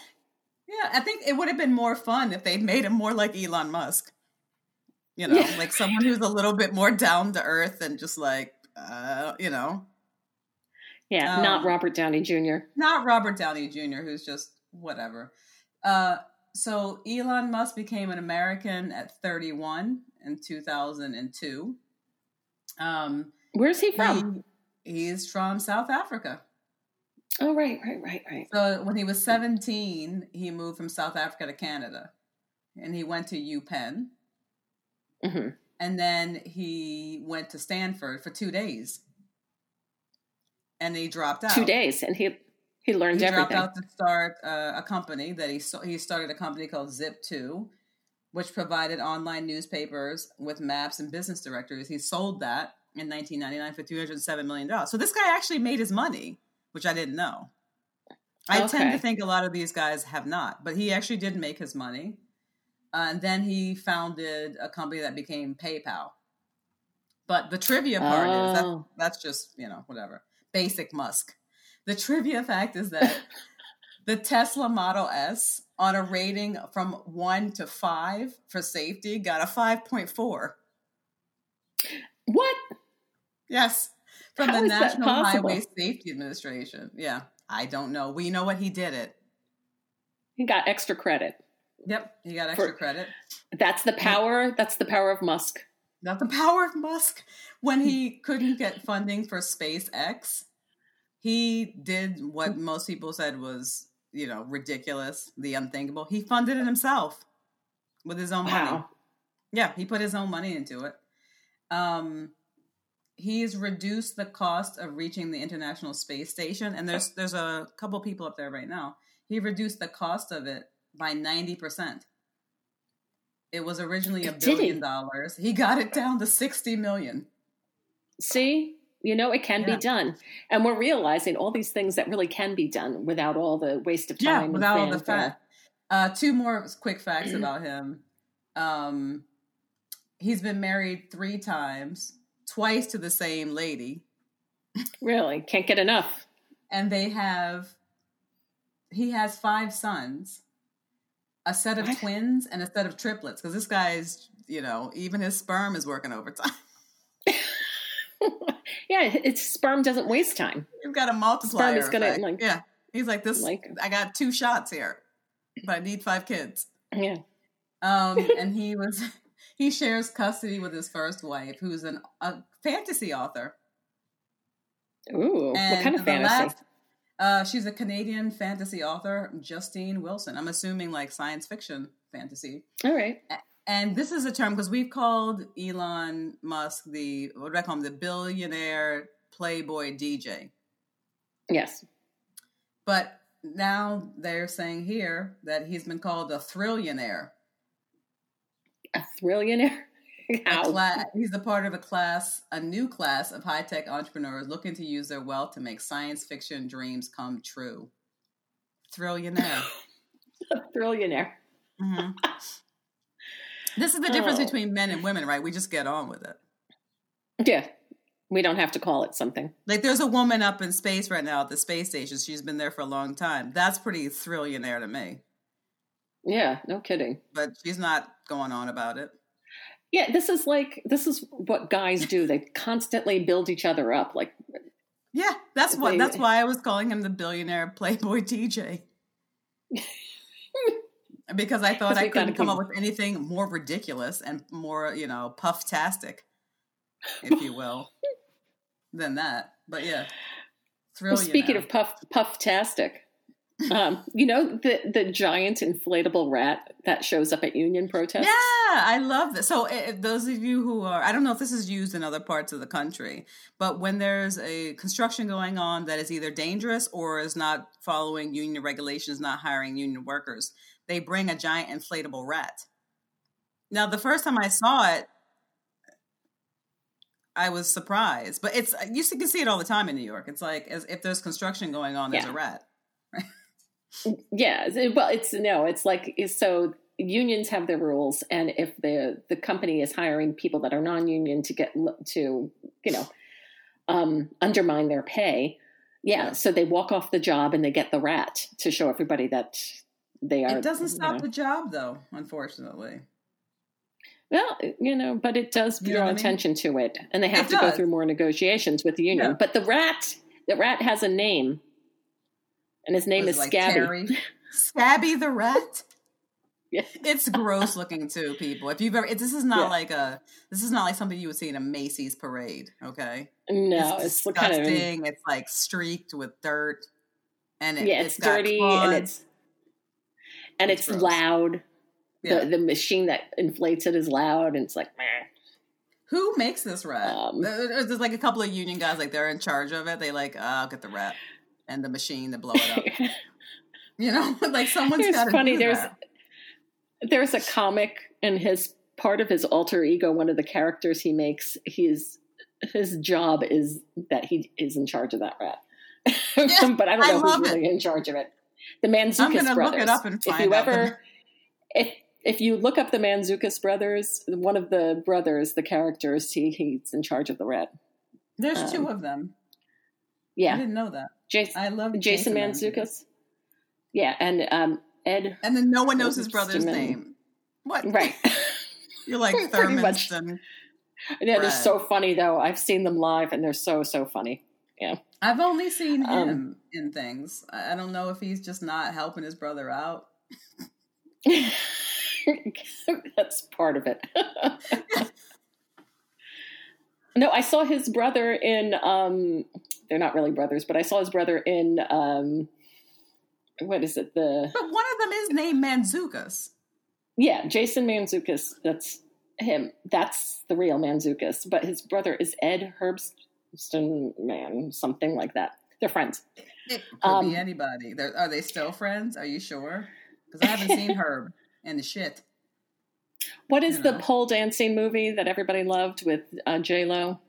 Yeah, I think it would have been more fun if they'd made him more like Elon Musk. You know, Yeah. like someone who's a little bit more down to earth and just like, uh, you know, yeah, not Um, Robert Downey Jr. not Robert Downey Jr., who's just whatever. Uh, so Elon Musk became an American at 31 in 2002. Um, Where's he from? he, he's from South Africa. oh, right, right, right, right. So when he was 17, he moved from South Africa to Canada, and he went to UPenn. Hmm and then he went to Stanford for two days, and he dropped out. Two days, and he he learned He everything. dropped out to start uh, a company that he he started a company called Zip2, which provided online newspapers with maps and business directories. He sold that in 1999 for 307 million dollars. So this guy actually made his money, which I didn't know. I tend to think a lot of these guys have not, but he actually did make his money. Uh, and then he founded a company that became PayPal. But the trivia part is that Oh. that's just you know whatever basic Musk. The trivia fact is that the Tesla Model S on a rating from one to five for safety got a five point four. What? Yes, from How the National? Highway Safety Administration. Yeah, I don't know. We know what he did it. He got extra credit. Yep, you got extra For- credit. That's the power. That's the power of Musk. Not the power of Musk. When he couldn't get funding for SpaceX, he did what most people said was, you know, ridiculous, the unthinkable. He funded it himself with his own money. Yeah, he put his own money into it. Um, he's reduced the cost of reaching the International Space Station, and there's there's a couple people up there right now. He reduced the cost of it by ninety percent. It was originally a billion dollars. He got it down to sixty million. See, you know, it can Yeah. be done. And we're realizing all these things that really can be done without all the waste of time. Yeah, without all the fat. Uh, two more quick facts about him. Um, he's been married three times, twice to the same lady, Really, can't get enough. and they have. He has five sons, a set of What? twins, and a set of triplets. Because this guy's, you know, even his sperm is working overtime. yeah, its sperm doesn't waste time. You've got a multiplier. is gonna, effect. like- yeah, he's like this. Like- I got two shots here, but I need five kids. Yeah. Um, and he was he shares custody with his first wife, who's an a fantasy author. Ooh, what kind of fantasy? last- uh, she's a Canadian fantasy author, Justine Wilson. I'm assuming like science fiction fantasy. all right. And this is a term because we've called Elon Musk the what do I call him? The billionaire playboy DJ. Yes. But now they're saying here that he's been called a thrillionaire. A thrillionaire? He's a part of a class, a new class of high tech entrepreneurs looking to use their wealth to make science fiction dreams come true. Thrillionaire. A thrillionaire. hmm This is the difference Oh. between men and women, right? We just get on with it. Yeah. We don't have to call it something. Like, there's a woman up in space right now at the space station. She's been there for a long time. That's pretty thrillionaire to me. Yeah, no kidding. But she's not going on about it. Yeah, this is like this is what guys do. They constantly build each other up. Like, Yeah, that's what. They- That's why I was calling him the billionaire playboy DJ. because I thought I couldn't come up with anything more ridiculous and more, you know, puff-tastic, if you will, than that. But yeah, well, speaking you of puff puff-tastic, um, you know the the giant inflatable rat that shows up at union protests. Yeah, I love this. So, eh, those of you who are, I don't know if this is used in other parts of the country, but when there's a construction going on that is either dangerous or is not following union regulations, not hiring union workers, they bring a giant inflatable rat. Now, the first time I saw it, I was surprised, but it's you can see it all the time in New York. It's like as if there's construction going on, there's Yeah. a rat. Yeah, well, it's no, it's like so unions have their rules, and if the the company is hiring people that are non-union to get to you know um, undermine their pay, yeah, so they walk off the job and they get the rat to show everybody that they are. It doesn't you stop know. the job, though. Unfortunately, Well, you know, but it does You know draw I mean? attention to it, and they have It to go through more negotiations with the union. Yeah. But the rat, the rat has a name, and his name is like Scabby. Terry? Scabby the rat. Yeah. It's gross looking too, people. If you've ever, it, this is not Yeah. like a, this is not like something you would see in a Macy's parade. Okay, No, it's it's, kind of disgusting. It's like streaked with dirt, and it, yeah, it's, got dirty claws. and it's and It's it's, loud. Yeah. The the machine that inflates it is loud, and it's like, meh. Who makes this rat? Um, uh, uh, uh, There's like a couple of union guys, like they're in charge of it. They like, oh, I'll get the rat and the machine to blow it up. You know, like someone's got to funny, there's- that. there's a comic in his part of his alter ego one of the characters he makes he's his job is that he is in charge of that rat Yeah, but i don't I know who's love really in charge of it the I'm Mantzoukas brothers it up and if you ever if if you look up the Mantzoukas brothers one of the brothers the characters he, he's in charge of the rat There's um, two of them. Yeah, I didn't know that. Jason, I love jason Mantzoukas yeah and um ed And then no one knows his brother's name. What? right You're like. Thurmanston. yeah they're so funny though i've seen them live and they're so so funny Yeah. I've only seen him Um, in things. I I don't know if he's just not helping his brother out. That's part of it. no, I saw his brother in um they're not really brothers, but I saw his brother in um, what is it? The But one of them is named Mantzoukas. yeah, Jason Mantzoukas. That's him. That's the real Mantzoukas. But his brother is Ed Herbston Man, something like that. They're friends. It could Um, be anybody. They're, are they still friends? Are you sure? Because I haven't seen Herb and the shit. What is You the pole dancing movie that everybody loved with uh, J Lo?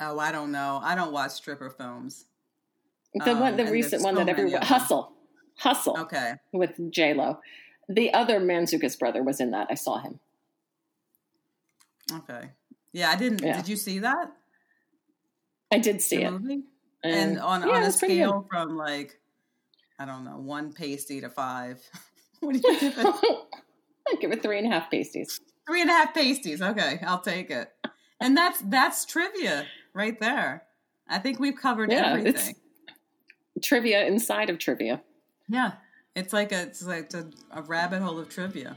Oh, I don't know. I don't watch stripper films. The Um, one, the recent one so that everyone. Hustle, Hustle Okay. with J Lo. The other Mantzoukas' brother was in that. I saw him. Okay. Yeah, I didn't. Yeah. Did you see that? I did see the it. movie? And on, yeah, on a scale from like, I don't know, one pasty to five. what do you give it? I'd give it three and a half pasties. Three and a half pasties. Okay, I'll take it. And that's that's trivia right there. I think we've covered Yeah, everything. Trivia inside of trivia. Yeah, it's like a it's like a, a rabbit hole of trivia.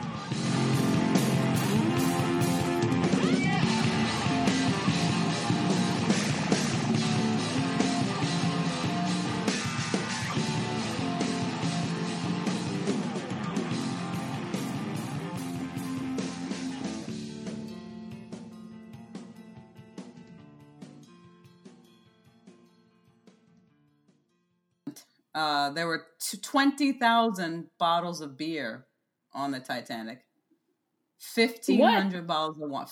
Uh, there were t- 20,000 bottles of beer on the Titanic. 1,500 bottles of wine.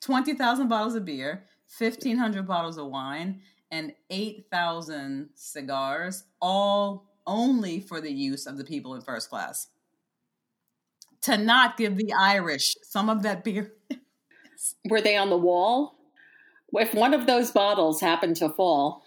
20,000 bottles of beer, 1,500 bottles of wine, and 8,000 cigars, all only for the use of the people in first class. To not give the Irish some of that beer. Were they on the wall? If one of those bottles happened to fall,